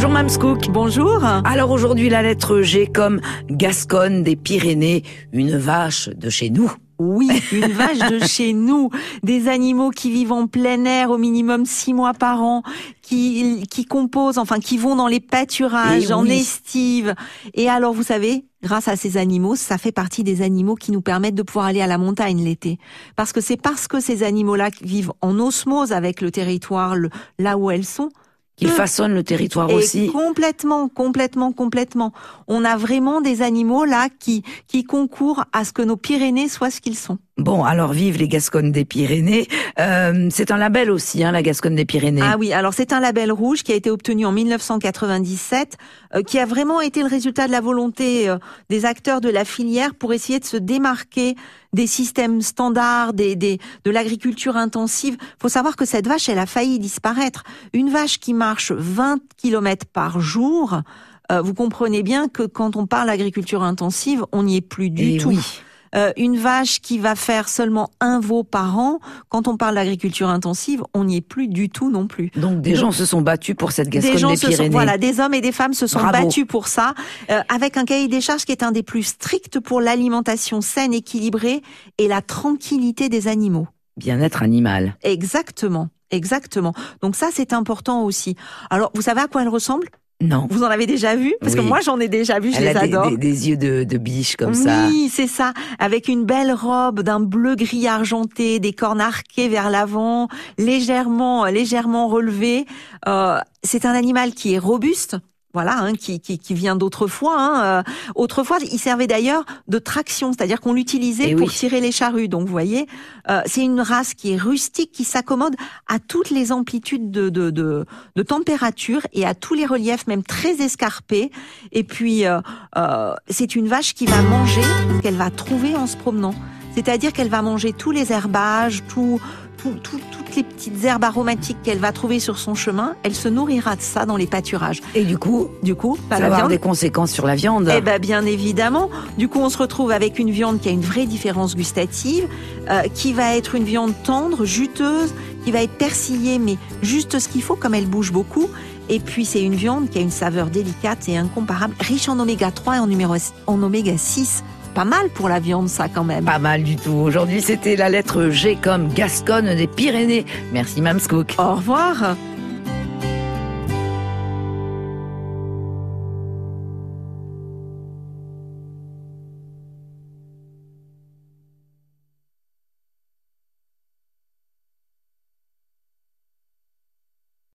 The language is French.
Bonjour Mme Scook. Bonjour. Alors aujourd'hui la lettre G comme Gasconne des Pyrénées, une vache de chez nous. Oui, une vache de chez nous, des animaux qui vivent en plein air au minimum six mois par an, qui, qui composent, enfin qui vont dans les pâturages, Et en oui. estive. Et alors vous savez, grâce à ces animaux, ça fait partie des animaux qui nous permettent de pouvoir aller à la montagne l'été. Parce que c'est parce que ces animaux-là vivent en osmose avec le territoire, le- là où elles sont, Qu'ils façonnent le territoire Et aussi. complètement, complètement, complètement. On a vraiment des animaux là qui qui concourent à ce que nos Pyrénées soient ce qu'ils sont. Bon, alors vive les Gasconnes des Pyrénées. Euh, c'est un label aussi, hein, la Gasconne des Pyrénées. Ah oui, alors c'est un label rouge qui a été obtenu en 1997, euh, qui a vraiment été le résultat de la volonté euh, des acteurs de la filière pour essayer de se démarquer des systèmes standards, des, des, de l'agriculture intensive. faut savoir que cette vache, elle a failli disparaître. Une vache qui marche 20 km par jour, euh, vous comprenez bien que quand on parle d'agriculture intensive, on n'y est plus du Et tout. oui. Euh, une vache qui va faire seulement un veau par an, quand on parle d'agriculture intensive, on n'y est plus du tout non plus. Donc des Donc, gens se sont battus pour cette Gasconne des gens des se Pyrénées. sont, voilà, des hommes et des femmes se sont Bravo. battus pour ça, euh, avec un cahier des charges qui est un des plus stricts pour l'alimentation saine, équilibrée et la tranquillité des animaux. Bien-être animal. Exactement, exactement. Donc ça, c'est important aussi. Alors, vous savez à quoi elle ressemble? Non. Vous en avez déjà vu? Parce que moi, j'en ai déjà vu, je Elle les a des, adore. des- des yeux de, de biche comme ça. Oui, c'est ça. Avec une belle robe d'un bleu gris argenté, des cornes arquées vers l'avant, légèrement, légèrement relevées. Euh, c'est un animal qui est robuste. Voilà, hein, qui, qui, qui vient d'autrefois. Hein. Euh, autrefois, il servait d'ailleurs de traction, c'est-à-dire qu'on l'utilisait Eh pour oui. tirer les charrues. Donc, vous voyez, euh, c'est une race qui est rustique, qui s'accommode à toutes les amplitudes de, de, de, de température et à tous les reliefs, même très escarpés. Et puis, euh, euh, c'est une vache qui va manger ce qu'elle va trouver en se promenant. C'est-à-dire qu'elle va manger tous les herbages, tout, tout- tout- toutes les petites herbes aromatiques qu'elle va trouver sur son chemin. Elle se nourrira de ça dans les pâturages. Et du coup, Du coup, pas ça la va avoir des conséquences sur la viande. Eh ben bien évidemment. Du coup, on se retrouve avec une viande qui a une vraie différence gustative, euh, qui va être une viande tendre, juteuse, qui va être persillée, mais juste ce qu'il faut, comme elle bouge beaucoup. Et puis, c'est une viande qui a une saveur délicate et incomparable, riche en oméga 3 et en, numéro, en oméga 6. Pas mal pour la viande, ça, quand même. Pas mal du tout. Aujourd'hui, c'était la lettre G comme Gasconne des Pyrénées. Merci, Mme Scook. Au revoir.